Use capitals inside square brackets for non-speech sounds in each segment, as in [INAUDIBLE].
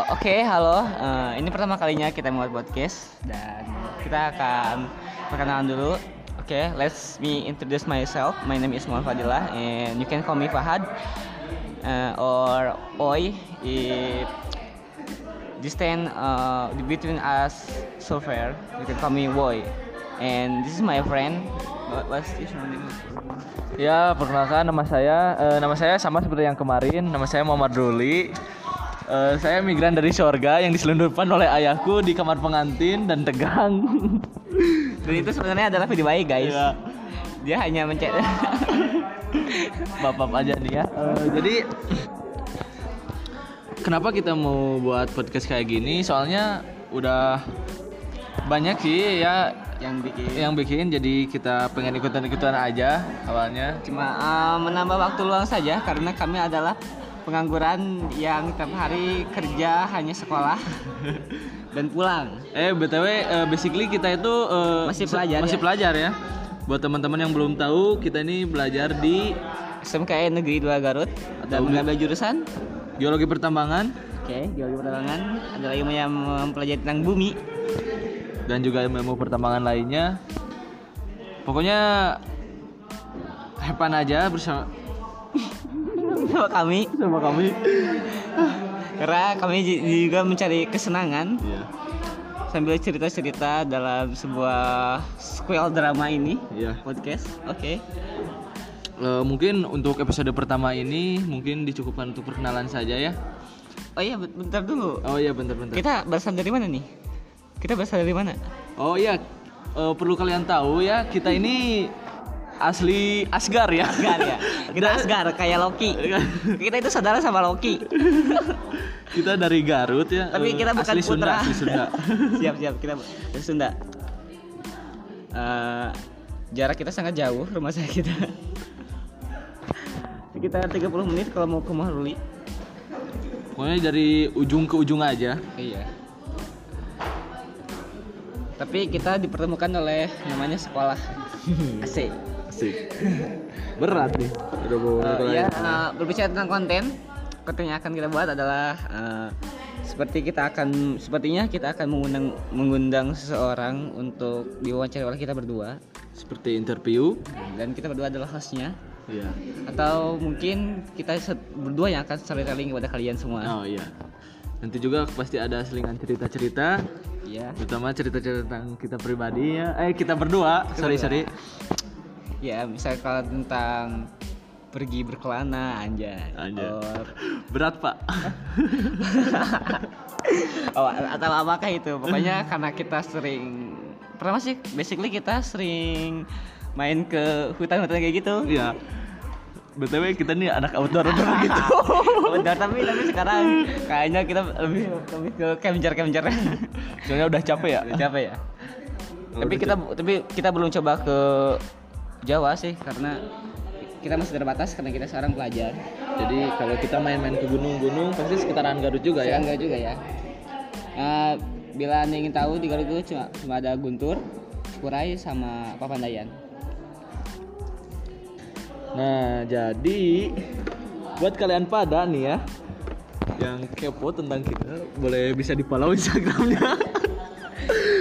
Uh, Oke, halo. Uh, ini pertama kalinya kita membuat podcast dan kita akan perkenalan dulu. Oke, let's me introduce myself. My name is Muhammad Fadilah and you can call me Fahad uh, or Oi if distance uh, between us so fair. You can call me Boy. And this is my friend. What, what's his name? Ya, perkenalkan nama saya eh, nama saya sama seperti yang kemarin. Nama saya Muhammad Ruli. Eh, saya migran dari sorga yang diselundupkan oleh ayahku di kamar pengantin dan tegang. [LAUGHS] Dan itu sebenarnya adalah video baik guys. Iya. Dia hanya mencet. [LAUGHS] Bapak aja nih ya. Eh, jadi kenapa kita mau buat podcast kayak gini? Soalnya udah banyak sih ya yang bikin yang bikin jadi kita pengen ikutan-ikutan aja awalnya. cuma uh, menambah waktu luang saja karena kami adalah pengangguran yang tiap hari kerja hanya sekolah [LAUGHS] dan pulang. Eh btw eh, basically kita itu eh, Masih pelajar masih ya? pelajar ya. Buat teman-teman yang belum tahu kita ini belajar di SMKN Negeri 2 Garut dan mengambil jurusan geologi pertambangan Oke, geologi pertambangan adalah ilmu yang mempelajari tentang bumi. dan juga ilmu pertambangan lainnya. Pokoknya hepan aja bersama Sama kami sama kami. karena kami juga mencari kesenangan Iya. sambil cerita-cerita dalam sebuah squel drama ini Iya. podcast. Oke. Eh, mungkin untuk episode pertama ini mungkin dicukupkan untuk perkenalan saja ya. Oh iya, ben- bentar dulu. Oh iya bentar-bentar. Kita berasal dari mana nih? Kita berasal dari mana? Oh iya eh, perlu kalian tahu ya kita ini asli Asgar ya. Asgar ya. Kita Asgar kayak Loki. [LAUGHS] Kita itu saudara sama Loki. kita dari Garut ya. Tapi eh, kita bukan asli Sunda, putra. asli Sunda. [LAUGHS] siap siap kita dari Sunda. Eh, jarak kita sangat jauh rumah saya kita. [LAUGHS] Sekitar 30 menit kalau mau ke Mahruli. Pokoknya dari ujung ke ujung aja. Iya. Tapi kita dipertemukan oleh namanya sekolah. Asik. Asik. [LAUGHS] Berat nih. Udah bawa motor ya, eh, berbicara tentang konten, konten yang akan kita buat adalah eh, seperti kita akan sepertinya kita akan mengundang mengundang seseorang untuk diwawancara oleh kita berdua Seperti interview. dan kita berdua adalah hostnya Iya. atau mungkin kita berdua yang akan storytelling kepada kalian semua. Oh iya. Nanti juga pasti ada selingan cerita-cerita, Iya. terutama cerita-cerita tentang kita pribadi ya. Eh kita berdua. sorry berdua. sorry. Ya, misal kalau tentang pergi berkelana. Anjay. Or, [LAUGHS] Berat pak. [LAUGHS] oh, atau apakah itu? Pokoknya [LAUGHS] karena kita sering pertama sih basically kita sering main ke hutan-hutan kayak gitu. Iya. btw kita nih anak outdoor outdoor gitu. Udah tapi tapi sekarang kayaknya kita lebih lebih ke kemjar kemjar. Soalnya udah capek ya. Capek ya. Oh, tapi udah kita tapi kita belum coba ke Jawa sih karena kita masih terbatas karena kita sekarang pelajar. Jadi kalau kita main-main ke gunung-gunung pasti sekitaran Garut juga ya. Enggak juga ya. Eh, bila anda ingin tahu di Garut itu cuma, cuma ada Guntur, Kurai sama Papandayan. Nah, jadi buat kalian pada nih ya yang kepo tentang kita boleh bisa di follow Instagramnya. [LAUGHS]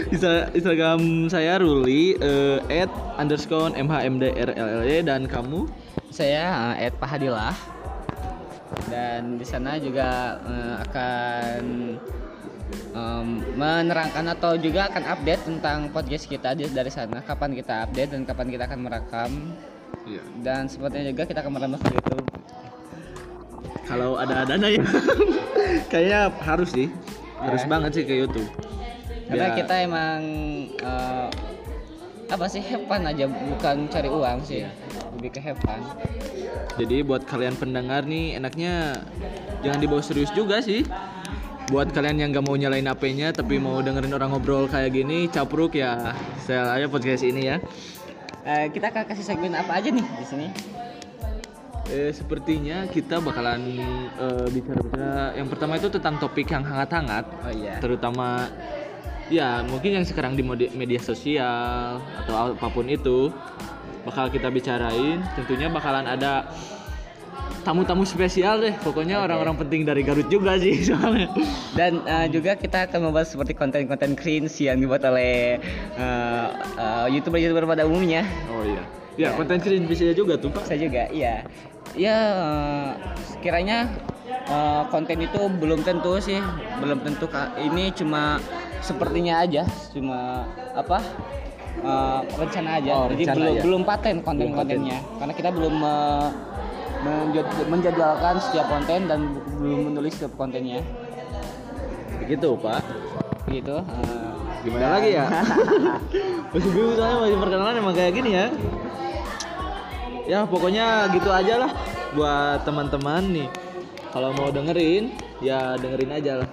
Insta- Instagram saya Ruli eh, at underscore mhmdrlly dan kamu? Saya uh, Ed Pahadilah. Dan di sana juga eh, akan em, menerangkan atau juga akan update tentang podcast kita dari sana. Kapan kita update dan kapan kita akan merekam. Iya. dan sepertinya juga kita akan merambah ke YouTube. kalau ada dana ya. [LAUGHS] Kayaknya harus sih. Harus Ya. banget sih ke YouTube Karena Biar- kita emang eh, apa sih have fun aja bukan cari uang sih lebih ke have fun. Jadi buat kalian pendengar nih enaknya jangan dibawa serius juga sih. Buat kalian yang gak mau nyalain HP-nya tapi mau dengerin orang ngobrol kayak gini, capruk ya. Saya aja podcast ini ya. Eh, kita akan kasih segmen apa aja nih di sini? Eh, sepertinya kita bakalan eh, bicara-bicara yang pertama itu tentang topik yang hangat-hangat, Oh iya. terutama ya mungkin yang sekarang di media sosial atau apa pun itu bakal kita bicarain. Tentunya bakalan ada tamu-tamu spesial deh. Pokoknya orang-orang penting dari Garut juga sih [LAUGHS] soalnya. Dan eh, juga kita akan membahas seperti konten-konten cringe yang dibuat oleh eh, eh, youtuber-youtuber pada umumnya. Oh iya. Ya, Ya. konten cringe bisa juga tuh, Pak. Saya juga, iya. Ya eh, kiranya eh, konten itu belum tentu sih, belum tentu. Ini cuma sepertinya aja, cuma apa? eh, rencana aja. Oh, Jadi rencana belum aja. belum paten konten-kontennya. Karena kita belum menjad- menjadwalkan setiap konten dan belum menulis setiap kontennya. Begitu, Pak. Begitu. eh, Gimana dan- lagi ya? [LAUGHS] masih bingung soalnya masih perkenalan emang kayak gini ya. Ya pokoknya gitu aja lah buat teman-teman nih. Kalau mau dengerin ya dengerin aja lah.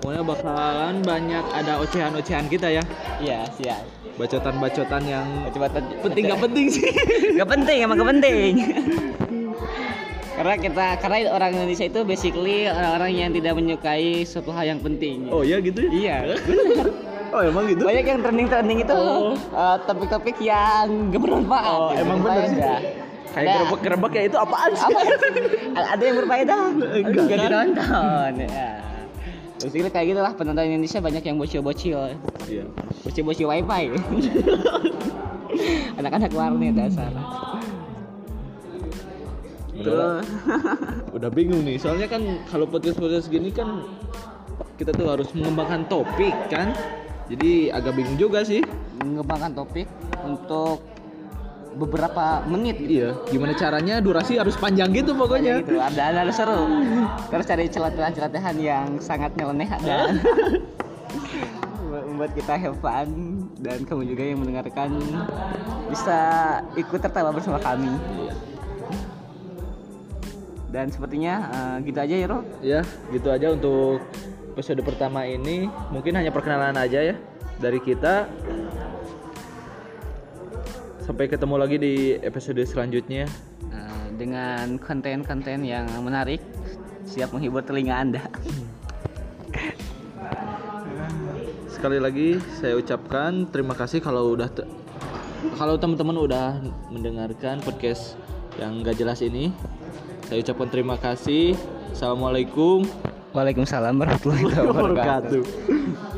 Pokoknya bakalan banyak ada ocehan-ocehan kita ya. Iya, siap. Bacotan-bacotan yang Coba penting gak penting sih. [LAUGHS] Gak penting emang gak penting. [LAUGHS] karena kita karena orang Indonesia itu basically orang-orang yang tidak menyukai suatu hal yang penting. Oh ya gitu ya? Iya. [LAUGHS] Oh emang gitu? Banyak yang trending-trending itu Oh. eh, topik-topik yang gak bermanfaat. Oh gitu. emang bener sih. Kayak Ada- gerebek-gerebek ya itu apaan sih? apa? ada yang berfaedah. Enggak, Gak kan? ditonton. Ya. Basically kayak gitu lah penonton Indonesia banyak yang bocil-bocil. Iya. Bocil-bocil wifi. [LAUGHS] Anak-anak warnet dasar. Udah, [LAUGHS] udah bingung nih soalnya kan kalau podcast podcast gini kan kita tuh harus mengembangkan topik kan jadi agak bingung juga sih mengembangkan topik untuk beberapa menit gitu. iya gimana caranya durasi harus panjang gitu pokoknya. Gitu ada ada, seru. Terus cari celah-celah-celahan yang sangat nyeleneh dan membuat kita have fun. Dan kamu juga yang mendengarkan bisa ikut tertawa bersama kami. Dan sepertinya eh, gitu aja ya Ro. Ya gitu aja untuk episode pertama ini. Mungkin hanya perkenalan aja ya. Dari kita sampai ketemu lagi di episode selanjutnya. Eh, dengan konten-konten yang menarik siap menghibur telinga anda. [LAUGHS] Sekali lagi saya ucapkan terima kasih kalau udah te- kalau teman-teman udah mendengarkan podcast yang gak jelas ini. Saya ucapkan terima kasih. Assalamualaikum. Waalaikumsalam warahmatullahi wabarakatuh. wabarakatuh